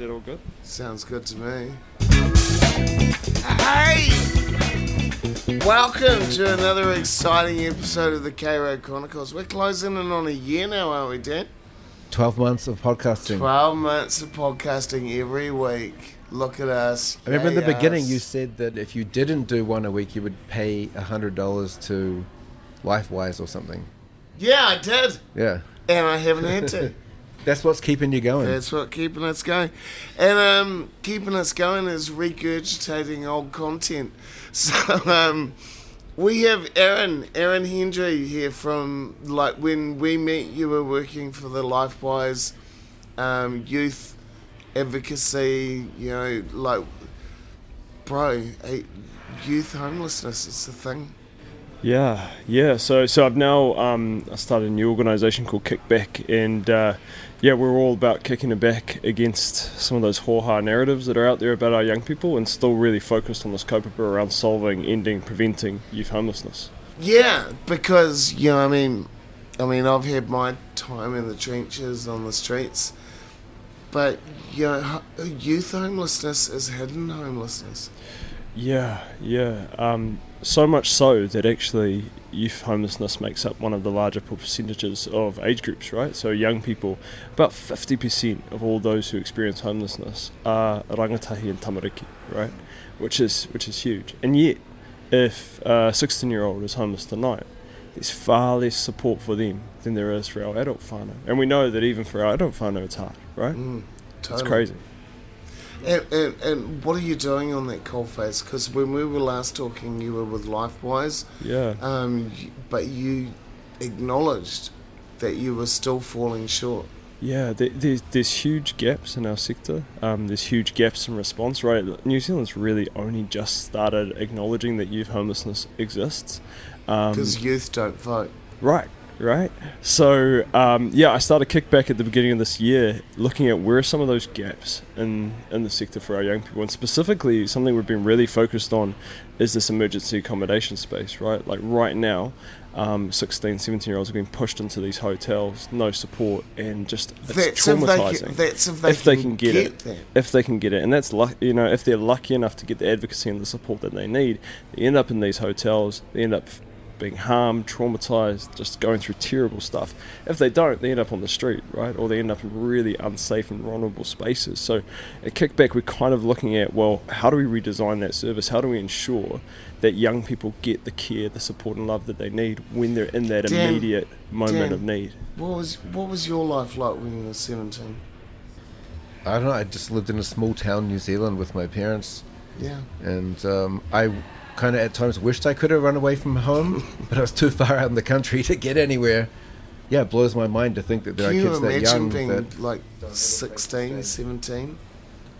that all good? Sounds good to me. Hey! Welcome to another exciting episode of the K Road Chronicles. We're closing in on a year now, aren't we, Dan? 12 months of podcasting. 12 months of podcasting every week. Look at us. I remember in the Yay beginning you said that if you didn't do one a week, you would pay $100 to LifeWise or something. Yeah, I did. Yeah. And I haven't had to. That's what's keeping you going. That's what keeping us going. And um, keeping us going is regurgitating old content. So um, we have Aaron, Aaron Hendry here from, like, when we met, you were working for the LifeWise um, youth advocacy, you know, like, bro, youth homelessness is the thing. Yeah, yeah. So, so I've now um, I started a new organisation called Kickback, and uh, yeah, we're all about kicking it back against some of those ha narratives that are out there about our young people, and still really focused on this kaupapa around solving, ending, preventing youth homelessness. Yeah, because you know, I mean, I mean, I've had my time in the trenches on the streets, but you know, youth homelessness is hidden homelessness. Yeah, yeah. Um, so much so that actually youth homelessness makes up one of the larger percentages of age groups, right? So young people, about 50% of all those who experience homelessness are rangatahi and tamariki, right? Which is which is huge. And yet, if a 16-year-old is homeless tonight, there's far less support for them than there is for our adult whānau. And we know that even for our adult whānau, it's hard, right? Mm, It's crazy. And, and, and what are you doing on that coal face? Because when we were last talking, you were with LifeWise, Yeah. um, but you acknowledged that you were still falling short. Yeah, there, there's there's huge gaps in our sector. Um, there's huge gaps in response. Right, New Zealand's really only just started acknowledging that youth homelessness exists. Um, Because youth don't vote. Right, right. So um, yeah, I started kickback at the beginning of this year, looking at where are some of those gaps in in the sector for our young people, and specifically something we've been really focused on is this emergency accommodation space. Right, like right now. Um, 16, 17 year olds are being pushed into these hotels, no support, and just it's That's if, they traumatizing can, that's if they if they can, can get it. that. if they can get it, and that's luck. You know, if they're lucky enough to get the advocacy and the support that they need, they end up in these hotels. They end up being harmed, traumatized, just going through terrible stuff. If they don't, they end up on the street, right? Or they end up in really unsafe and vulnerable spaces. So, at Kickback, we're kind of looking at well, how do we redesign that service? How do we ensure that young people get the care, the support, and love that they need when they're in that Dan, immediate moment Dan. of need? What was what was your life like when you were seventeen? I don't know. I just lived in a small town, New Zealand, with my parents, Yeah. and um, I kind of at times wished I could have run away from home, but I was too far out in the country to get anywhere. Yeah, it blows my mind to think that there Can are you kids that young being that like 16, 17,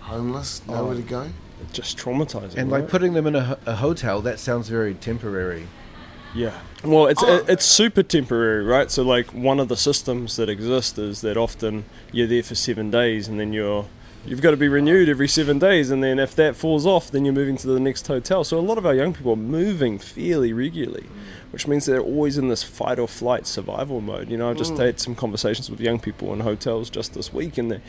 homeless, nowhere to oh. go? Just traumatizing. and like putting them in a, a hotel. That sounds very temporary. Yeah. Well, it's Oh. it, it's super temporary, right? So like one of the systems that exist is that often you're there for seven days and then you're you've got to be renewed every seven days, and then if that falls off, then you're moving to the next hotel. So a lot of our young people are moving fairly regularly, which means they're always in this fight or flight survival mode. You know, I just had some conversations with young people in hotels just this week, and they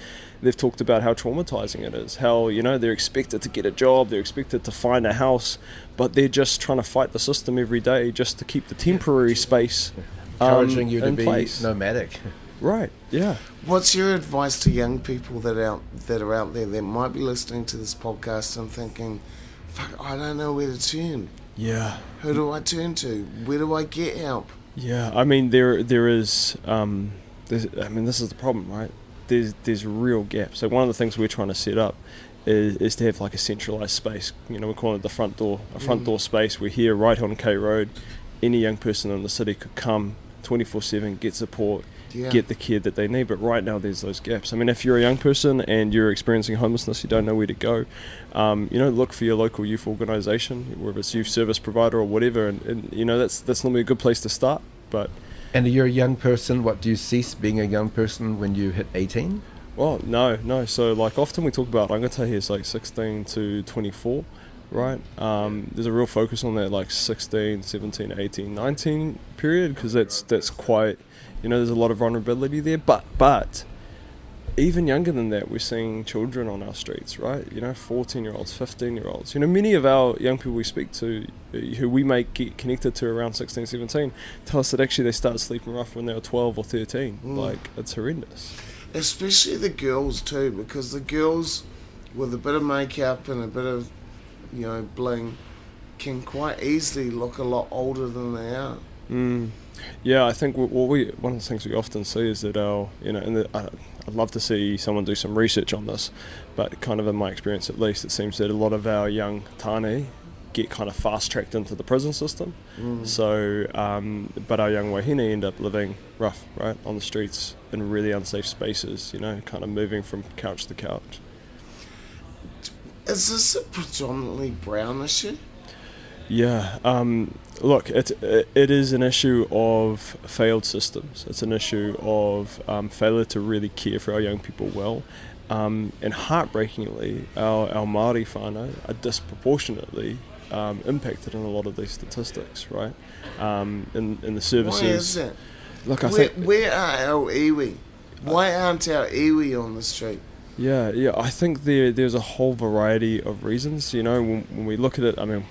they've talked about how traumatizing it is. How you know they're expected to get a job, they're expected to find a house, but they're just trying to fight the system every day just to keep the temporary space. um, Encouraging you to be place. nomadic. Right. Yeah. What's your advice to young people that out that are out there that might be listening to this podcast and thinking, "Fuck, I don't know where to turn. Yeah. Who do I turn to? Where do I get help?" Yeah, I mean there there is um, I mean this is the problem, right? There's there's real gaps. So one of the things we're trying to set up is, is to have like a centralized space. You know, we call it the front door, a front Mm. door space. We're here right on K Road. Any young person in the city could come 24/7, get support, Yeah. get the care that they need. But right now, there's those gaps. I mean, if you're a young person and you're experiencing homelessness, you don't know where to go. Um, you know, look for your local youth organisation, whether it's youth service provider or whatever, and, and you know that's that's normally a good place to start. But And you're a young person. What do you cease being a young person when you hit 18? well, no, no. So like often we talk about rangatahi as like 16 to 24. Right, um, there's a real focus on that like 16, 17, 18, 19 period because that's that's quite, you know, there's a lot of vulnerability there. But but even younger than that, we're seeing children on our streets, right? You know, 14 year olds, 15 year olds. You know, many of our young people we speak to, uh, who we may get connected to around 16, 17, tell us that actually they started sleeping rough when they were 12 or 13. Mm. Like, it's horrendous. especially the girls too, because the girls with a bit of makeup and a bit of you know bling can quite easily look a lot older than they are. Mm. Yeah, I think what we one of the things we often see is that our you know, and the, I, I'd love to see someone do some research on this, but kind of in my experience at least, it seems that a lot of our young tāne get kind of fast tracked into the prison system. Mm. So, um, but our young wahine end up living rough, right, on the streets in really unsafe spaces. You know, kind of moving from couch to couch. Is this a predominantly brown issue? Yeah. Um, look, it, it is an issue of failed systems. It's an issue of um, failure to really care for our young people well. Um, and heartbreakingly, our, our Māori whānau are disproportionately um, impacted in a lot of these statistics, right? Um, in, in the services. Why is that? Look, I Where, think. where are our iwi? Why aren't our iwi on the street? Yeah, yeah. I think there there's a whole variety of reasons. You know, when, when we look at it, I mean,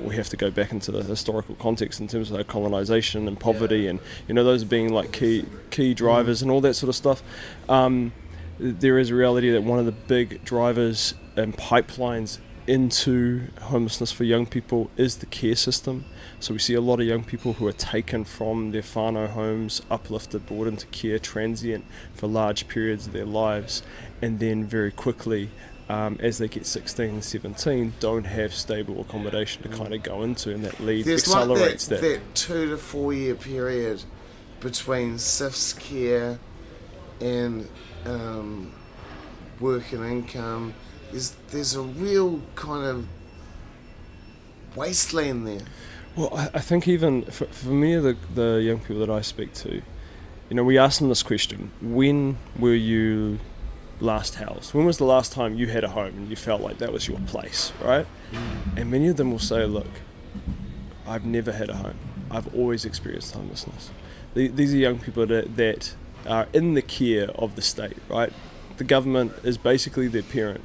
we have to go back into the historical context in terms of like colonisation and poverty, and you know those being like key key drivers and all that sort of stuff. Um, there is a reality that one of the big drivers and pipelines into homelessness for young people is the care system. So we see a lot of young people who are taken from their whānau homes, uplifted, brought into care, transient for large periods of their lives, and then very quickly, um, as they get 16 and 17, don't have stable accommodation to kind of go into, and that lead There's like that, accelerates that. that. two to four year period between CYFS care and um, work and income. There's, there's a real kind of wasteland there. Well, I, I think even for, for of the, the young people that I speak to, you know, we ask them this question when were you last house? When was the last time you had a home and you felt like that was your place, right? And many of them will say, look, I've never had a home. I've always experienced homelessness. These are young people that, are in the care of the state, right? The government is basically their parent.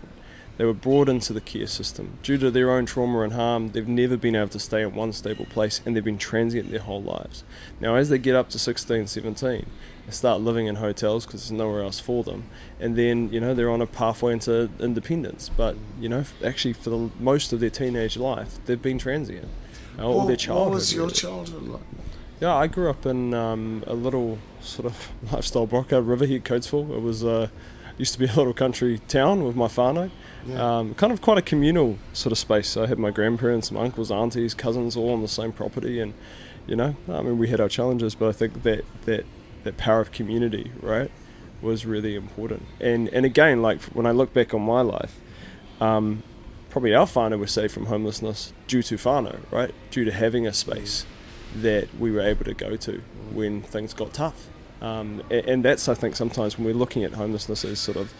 They were brought into the care system. Due to their own trauma and harm, they've never been able to stay in one stable place and they've been transient their whole lives. Now, as they get up to 16, 17, they start living in hotels because there's nowhere else for them. And then, you know, they're on a pathway into independence. But, you know, actually, for the most of their teenage life, they've been transient. Uh, or what, their childhood. what was your really. childhood like? Yeah, I grew up in um, a little sort of lifestyle block blocker, Riverhead, Coatesville. It was uh, used to be a little country town with my whānau. Yeah. Um, kind of quite a communal sort of space. So I had my grandparents, my uncles, aunties, cousins all on the same property, and you know, I mean, we had our challenges, but I think that that that power of community, right, was really important. And and again, like when I look back on my life, um, probably our whānau was saved from homelessness due to whānau, right, due to having a space that we were able to go to when things got tough. Um, and that's, I think, sometimes when we're looking at homelessness as sort of,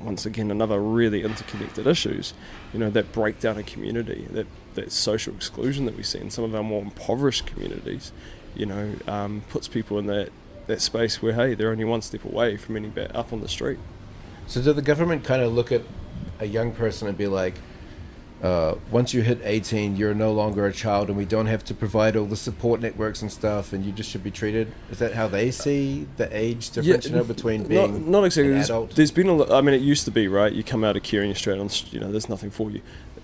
once again, another really interconnected issues, you know, that breakdown of community, that, that social exclusion that we see in some of our more impoverished communities, you know, um, puts people in that, that space where, hey, they're only one step away from ending up on the street. So, did the government kind of look at a young person and be like, uh, once you hit 18, you're no longer a child, and we don't have to provide all the support networks and stuff, and you just should be treated? Is that how they see the age difference you know, between being not, not exactly. There's, there's been a lot. I mean, it used to be right. You come out of care and you're straight on. You know, there's nothing for you.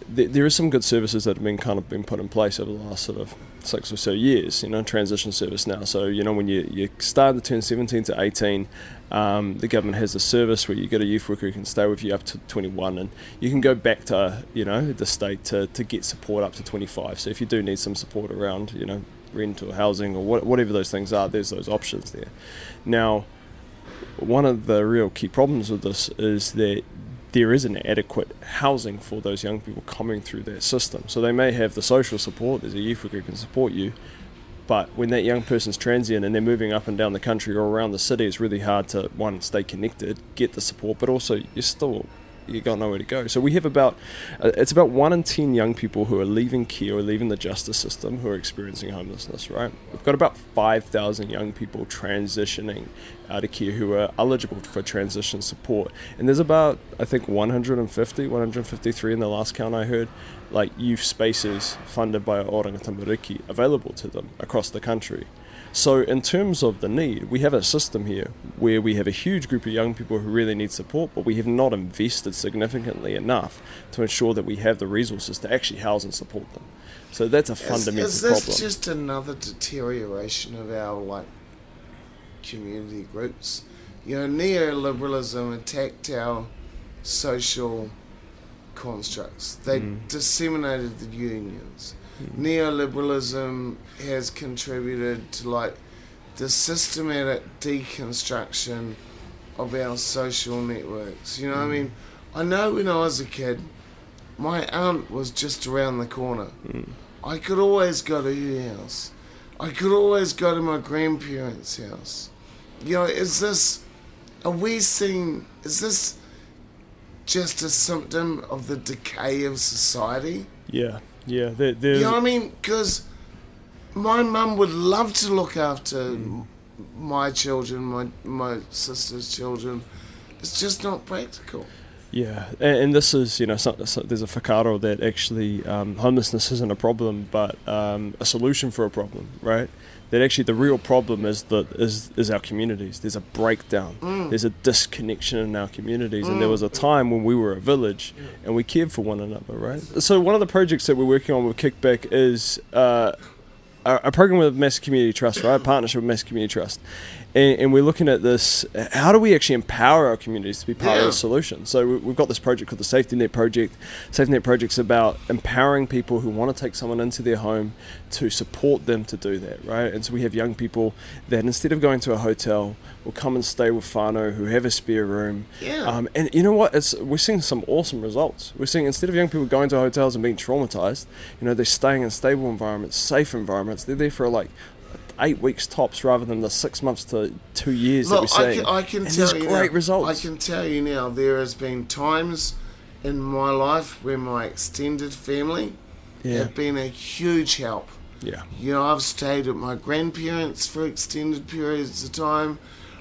There, there is some good services that have been kind of been put in place over the last sort of six or so years. You know, transition service now. So you know, when you you start to turn 17 to 18, um, the government has a service where you get a youth worker who can stay with you up to 21, and you can go back to you know the state to, to get support up to 25. So if you do need some support around you know rent or housing or what, whatever those things are, there's those options there. Now, one of the real key problems with this is that there isn't adequate housing for those young people coming through that system. So they may have the social support, there's a youth worker who can support you, but when that young person's transient and they're moving up and down the country or around the city, it's really hard to, one, stay connected, get the support, but also you're still you got nowhere to go. So we have about uh, it's about one in ten young people who are leaving care or leaving the justice system who are experiencing homelessness. Right, we've got about five thousand young people transitioning out of care who are eligible for transition support, and there's about I think 150, 153 in the last count I heard, like youth spaces funded by Oranga Tamariki available to them across the country. So, in terms of the need, we have a system here where we have a huge group of young people who really need support, but we have not invested significantly enough to ensure that we have the resources to actually house and support them. So, that's a fundamental is, is this problem. just another deterioration of our like community groups? You know, neoliberalism attacked our social constructs. They Mm. disseminated the unions. Mm. Neoliberalism has contributed to like the systematic deconstruction of our social networks. You know what I mm. mean? I know when I was a kid, my aunt was just around the corner. Mm. I could always go to her house. I could always go to my grandparents' house. You know, is this, are we seeing, is this just a symptom of the decay of society? Yeah, yeah. There, there's, You know what I mean? Because my mum would love to look after m my children, my my sister's children. It's just not practical. Yeah, and, and this is you know so, so there's a whakaaro that actually um, homelessness isn't a problem, but um, a solution for a problem, right? That actually the real problem is the is is our communities. There's a breakdown. There's a disconnection in our communities, and there was a time when we were a village and we cared for one another, right? So one of the projects that we're working on with Kickback is. Uh, a a program with Mass Community Trust, right? A partnership with Mass Community Trust. And, and we're looking at this how do we actually empower our communities to be part of the solution? So we- we've got this project called the Safety Net Project. Safety Net Project's about empowering people who want to take someone into their home to support them to do that, right? And so we have young people that instead of going to a hotel will come and stay with whānau who have a spare room. Yeah. Um, and you know what? It's we're seeing some awesome results. We're seeing instead of young people going to hotels and being traumatized, you know, they're staying in stable environments, safe environments. They're there for like eight weeks tops rather than the six months to two years that we're I can, I can tell you great now, results. I can tell you now, there has been times in my life where my extended family yeah, have been a huge help. yeah, You know, I've stayed at my grandparents for extended periods of time.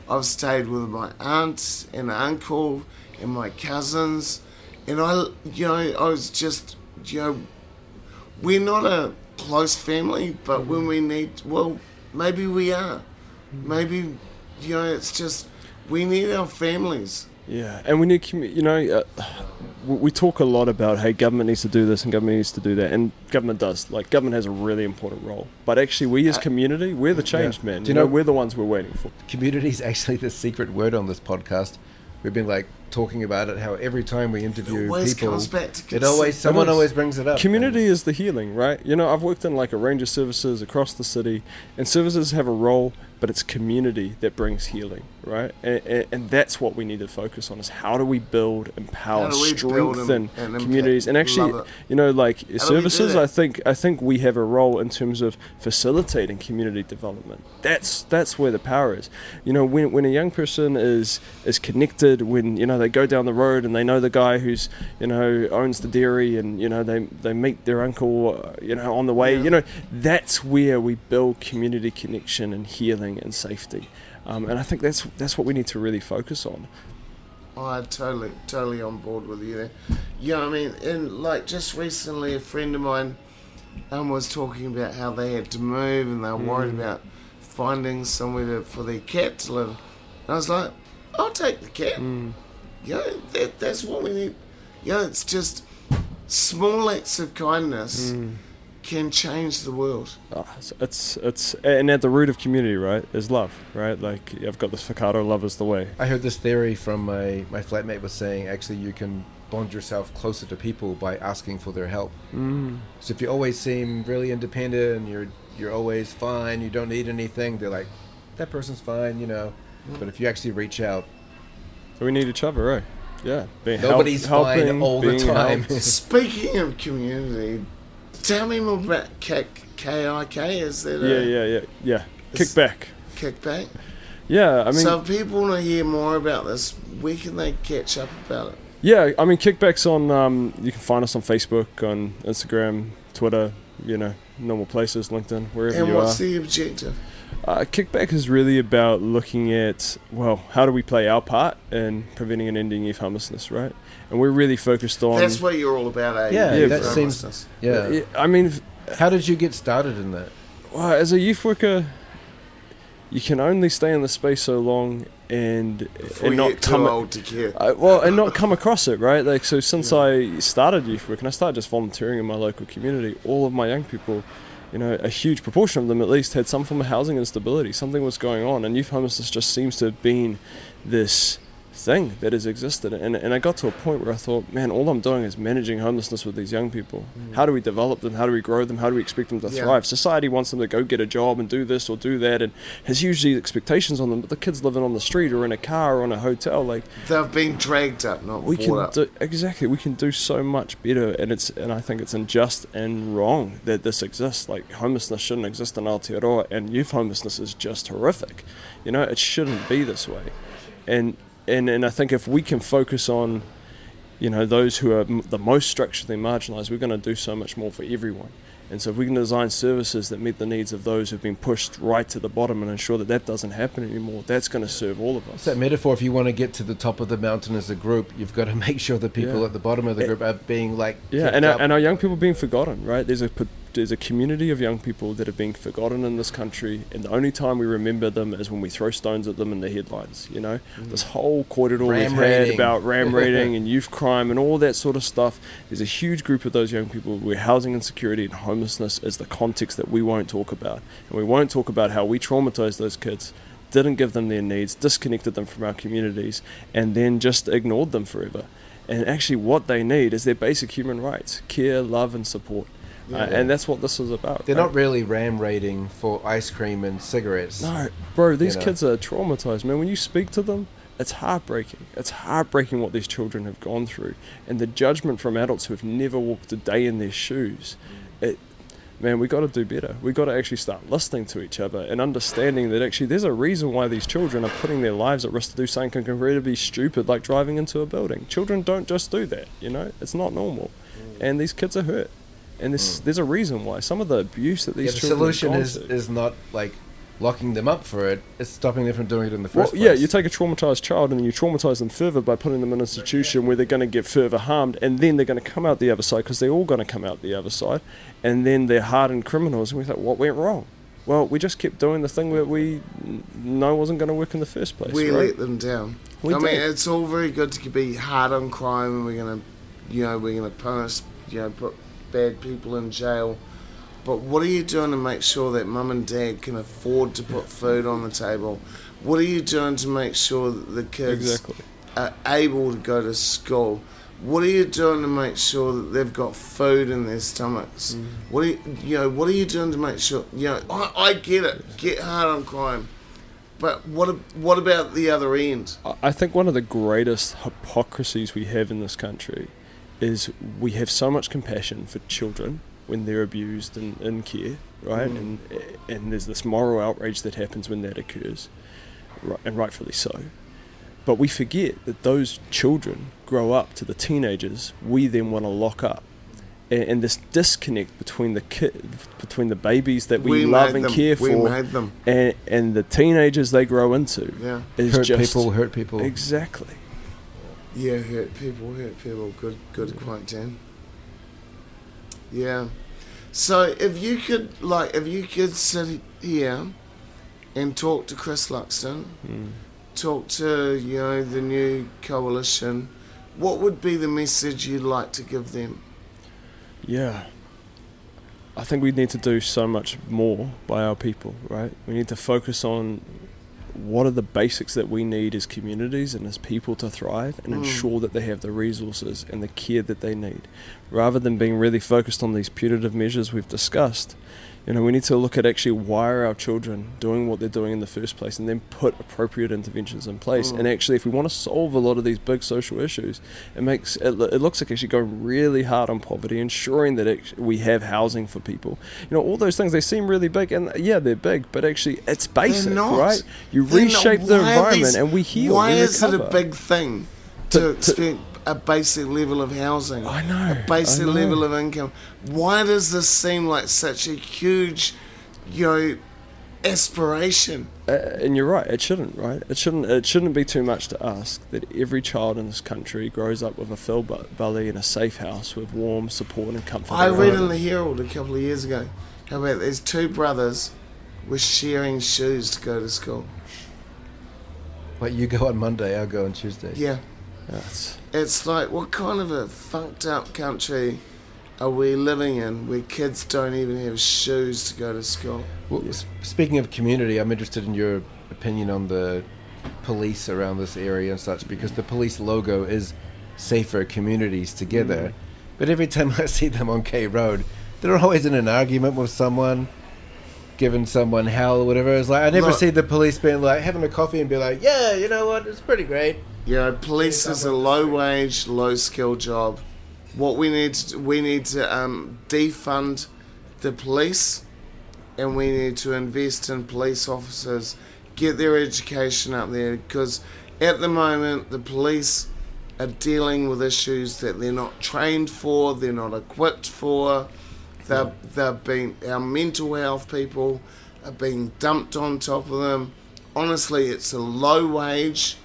I've stayed with my aunt and uncle and my cousins. And I, you know, I was just, you know, we're not a close family, but when we need, well, maybe we are. Maybe, you know, it's just, we need our families. yeah. And we need, commu- you know, uh, we we talk a lot about hey, government needs to do this and government needs to do that, and government does. Like government has a really important role, but actually, we as community, we're the change man. Do You you know, know- we're the ones we're waiting for. Community is actually the secret word on this podcast. We've been like talking about it. How every time we interview It always people, comes back to it always someone It is. always brings it up. Community is the healing, right? You know, I've worked in like a range of services across the city, and services have a role, but it's community that brings healing, right? And, and, and that's what we need to focus on: is how do we build, empower, we build strengthen and- and communities, and actually, you know, like services. I think I think we have a role in terms of facilitating community development. That's that's where the power is. You know, when when a young person is is connected, when you know they go down the road and they know the guy who's you know owns the dairy, and you know they they meet their uncle, you know, on the way. Yeah. You know, that's where we build community connection and healing and safety. Um, and I think that's that's what we need to really focus on. I totally, totally on board with you there. Yeah, I mean, and like just recently, a friend of mine um, was talking about how they had to move and they were worried about finding somewhere to, for their cat to live. And I was like, I'll take the cat. You know, that, that's what we need. You know, it's just small acts of kindness can change the world. Ah, it's- it's it's and at the root of community, right, is love, right? Like I've got this Fakato, love is the way. I heard this theory from my my flatmate was saying actually you can bond yourself closer to people by asking for their help. Mm. So if you always seem really independent and you're you're always fine, you don't need anything, they're like, that person's fine, you know. But if you actually reach out, So we need each other, right? Yeah. Being Nobody's help- fine helping, all the time. Speaking of community, tell me more about K- KIK. Is that a yeah, yeah, yeah, yeah. Kickback. Kickback? Yeah, I mean, so if people want to hear more about this, where can they catch up about it? Yeah, I mean, Kickback's on. Um, you can find us on Facebook, on Instagram, Twitter. You know, normal places, LinkedIn, wherever And you what's the objective? Uh, Kickback is really about looking at well, how do we play our part in preventing and ending youth homelessness, right? And we're really focused on. That's what you're all about, eh? Yeah, Yeah, that seems. homelessness. Yeah. I mean, How did you get started in that? well, as a youth worker, you can only stay in the space so long and Before and not come. old to care. I, well, and not come across it, right? Like, so since I started youth work and I started just volunteering in my local community, all of my young people, you know, a huge proportion of them at least had some form of housing instability. Something was going on, and youth homelessness just seems to have been this thing that has existed. And, and I got to a point where I thought, man, all I'm doing is managing homelessness with these young people. Mm. How do we develop them? How do we grow them? How do we expect them to Yeah. thrive? Society wants them to go get a job and do this or do that, and has usually expectations on them. But the kids living on the street or in a car or in a hotel, like They've been dragged up, not we can up. do exactly we can do so much better and it's and I think it's unjust and wrong that this exists like homelessness shouldn't exist in Aotearoa and youth homelessness is just horrific you know it shouldn't be this way and and and I think if we can focus on you know those who are m- the most structurally marginalized we're going to do so much more for everyone and so if we can design services that meet the needs of those who've been pushed right to the bottom and ensure that that doesn't happen anymore that's going to serve all of us It's that metaphor. If you want to get to the top of the mountain as a group, you've got to make sure the people Yeah. at the bottom of the group are being like Yeah, and our, and our young people being forgotten, right? There's a there's a community of young people that are being forgotten in this country, and the only time we remember them is when we throw stones at them in the headlines. You know, mm. this whole kōrero we've had raiding. about ram raiding and youth crime and all that sort of stuff. There's a huge group of those young people where housing insecurity and homelessness is the context that we won't talk about, and we won't talk about how we traumatized those kids. Didn't give them their needs, disconnected them from our communities, and then just ignored them forever. And actually, what they need is their basic human rights care, love, and support. Uh, and that's what this is about. They're right? not really ram raiding for ice cream and cigarettes. No, bro, these know. kids are traumatized, man. When you speak to them, it's heartbreaking. It's heartbreaking what these children have gone through. And the judgment from adults who have never walked a day in their shoes. It, man, we got to do better. We got to actually start listening to each other and understanding that actually there's a reason why these children are putting their lives at risk to do something incredibly stupid like driving into a building. Children don't just do that, you know? It's not normal. And these kids are hurt. And there's, hmm. there's a reason why. Some of the abuse that Yeah, these the children solution have gone is to- is not like locking them up for it. It's stopping them from doing it in the Well, first place. yeah, you take a traumatized child and then you traumatize them further by putting them in an institution where they're going to get further harmed, and then they're going to come out the other side because they're all going to come out the other side, and then they're hardened criminals. And we thought, what went wrong? Well, we just kept doing the thing that we know wasn't going to work in the first place. we right? let them down. We I mean, it's all very good to be hard on crime, and we're gonna, you know, we're gonna punish, you know, put bad people in jail. But what are you doing to make sure that mum and dad can afford to put food on the table? What are you doing to make sure that the kids Exactly. are able to go to school? What are you doing to make sure that they've got food in their stomachs? Mm. What are you, you know? What are you doing to make sure? You know, I, I get it. Get hard on crime, but what what about the other end? I- I think one of the greatest hypocrisies we have in this country is we have so much compassion for children when they're abused and in care, right? Mm. And and there's this moral outrage that happens when that occurs, ri- and rightfully so. But we forget that those children grow up to the teenagers we then want to lock up. And, and this disconnect between the kid, between the babies that we, love and them. care We for, made them. and, and the teenagers they grow into, Yeah. is hurt just people, hurt people. exactly. Yeah, hurt people, hurt people. Good, good quote, Dan. Yeah. So if you could, like, if you could sit here and talk to Chris Luxon, Mm. talk to you know the new coalition, what would be the message you'd like to give them? Yeah. I think we need to do so much more by our people, right? We need to focus on what are the basics that we need as communities and as people to thrive and Mm. ensure that they have the resources and the care that they need. Rather than being really focused on these punitive measures we've discussed, you know, we need to look at actually why are our children doing what they're doing in the first place and then put appropriate interventions in place. Mm. And actually, if we want to solve a lot of these big social issues, it makes it, it looks like actually going really hard on poverty, ensuring that act- we have housing for people. You know, all those things they seem really big, and yeah, they're big, but actually it's basic, not. right? You They're not- reshape the why environment, these- and we heal. Why we is it a big thing to, To- to- a basic level of housing, I know. a basic know. level of income. Why does this seem like such a huge, you know, aspiration? Uh, and you're right. It shouldn't, right? It shouldn't. It shouldn't be too much to ask that every child in this country grows up with a full bu- belly in a safe house with warm support and comfort. I read them. in the Herald a couple of years ago how about these two brothers were sharing shoes to go to school. Like you go on Monday, I'll go on Tuesday. Yeah. That's- It's like, what kind of a fucked up country are we living in where kids don't even have shoes to go to school? Well, s- speaking of community, I'm interested in your opinion on the police around this area and such because the police logo is safer communities together. Mm. But every time I see them on K Road, they're always in an argument with someone, giving someone hell or whatever. It's like I never Look- see the police being like having a coffee and be like, "Yeah, you know what? It's pretty great." You know, police is a low wage, low skill job. What we need to we need to um, defund the police, and we need to invest in police officers, get their education up there because at the moment the police are dealing with issues that they're not trained for, they're not equipped for. They're, they've been our mental health people are being dumped on top of them. Honestly, it's a low wage,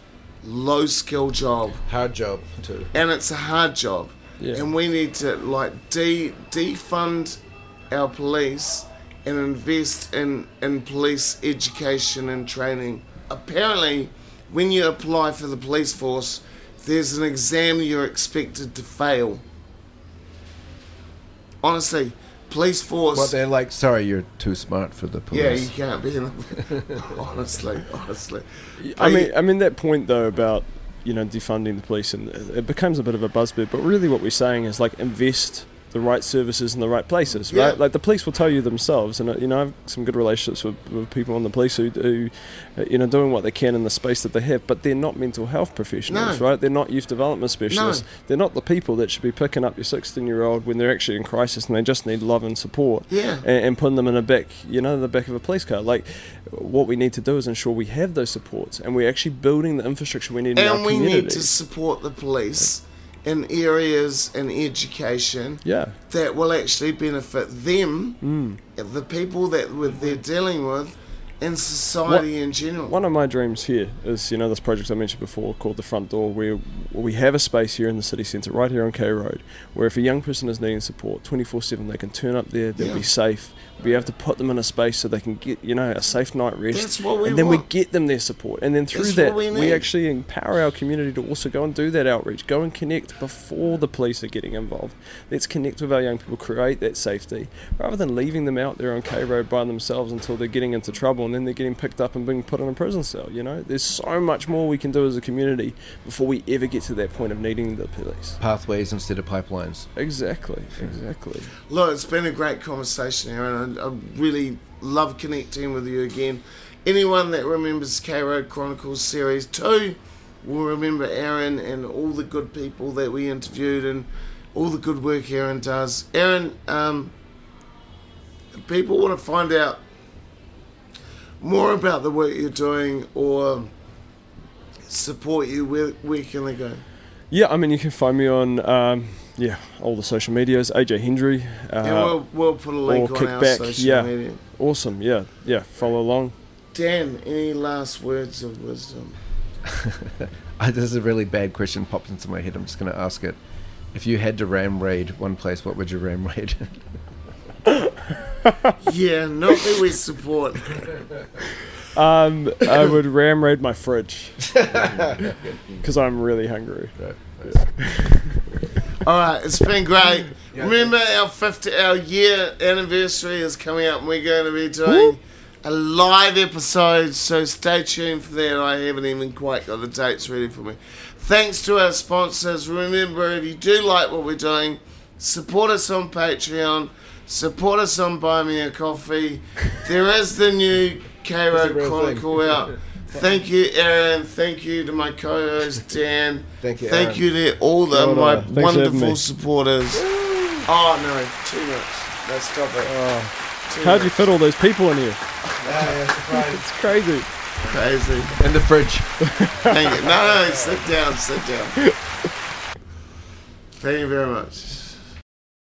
low skill job Hard job too. and it's a hard job. Yeah. And we need to like de defund our police and invest in in police education and training. Apparently, when you apply for the police force, there's an exam you're expected to fail. Honestly, police force. What they're like? Sorry, you're too smart for the police. yeah, you can't be in. The, honestly, honestly. I Are mean, you- I mean that point though about you know defunding the police, and it becomes a bit of a buzzword. But really, what we're saying is like invest the right services in the right places, Yeah. right? Like the police will tell you themselves, and uh, you know, I have some good relationships with, with people in the police who, who, uh, you know, doing what they can in the space that they have, but they're not mental health professionals, No. right? They're not youth development specialists. They're not the people that should be picking up your 16 year old when they're actually in crisis and they just need love and support Yeah. and, and putting them in a back, you know, the back of a police car. Like, what we need to do is ensure we have those supports and we're actually building the infrastructure we need in our and we need to support the police in areas in education yeah, that will actually benefit them, Mm. the people that with they're dealing with, and society in general. one of my dreams here is, you know, this project I mentioned before called the Front Door, where we have a space here in the city centre, right here on K Road, where if a young person is needing support 24/7, they can turn up there, they'll Yeah. be safe. Be able to put them in a space so they can get, you know, a safe night rest. That's what we and then want. we get them their support, and then through That's that, we we, actually empower our community to also go and do that outreach, go and connect before the police are getting involved. Let's connect with our young people, create that safety, rather than leaving them out there on K Road by themselves until they're getting into trouble and then they're getting picked up and being put in a prison cell. You know, there's so much more we can do as a community before we ever get to that point of needing the police. Pathways instead of pipelines. Exactly, exactly. Look, it's been a great conversation, Aaron. I, I really love connecting with you again. Anyone that remembers K Road Chronicles Series 2 will remember Aaron and all the good people that we interviewed and all the good work Aaron does. Aaron, um, people want to find out more about the work you're doing or support you, where, where can they go? Yeah, I mean, you can find me on um, yeah all the social medias. AJ Hendry. Uh, and we'll, we'll put a link or on our Kickback, social yeah. media. awesome. Yeah, yeah. Follow along. Dan, any last words of wisdom? I, this is a really bad question popped into my head. I'm just going to ask it. If you had to ram raid one place, what would you ram raid? Yeah, not that we support. Um, I would ram raid my fridge because I'm really hungry. All right, it's been great. Remember, our 50, our year anniversary is coming up, and we're going to be doing a live episode. So stay tuned for that. I haven't even quite got the dates ready for me. Thanks to our sponsors. Remember, if you do like what we're doing, support us on Patreon. Support us on Buy Me a Coffee. There is the new K It's a Road real Chronicle thing. out. Thank you, Aaron. Thank you to my co-host Dan. Thank you, Aaron. Thank you to all the, Well my done. Thanks wonderful me. supporters. Oh no, too much. Let's stop it. Oh. Too How'd you fit all those people in here? yeah, It's crazy. Crazy. In the fridge. Hang it. No, no, sit down, sit down. Thank you very much.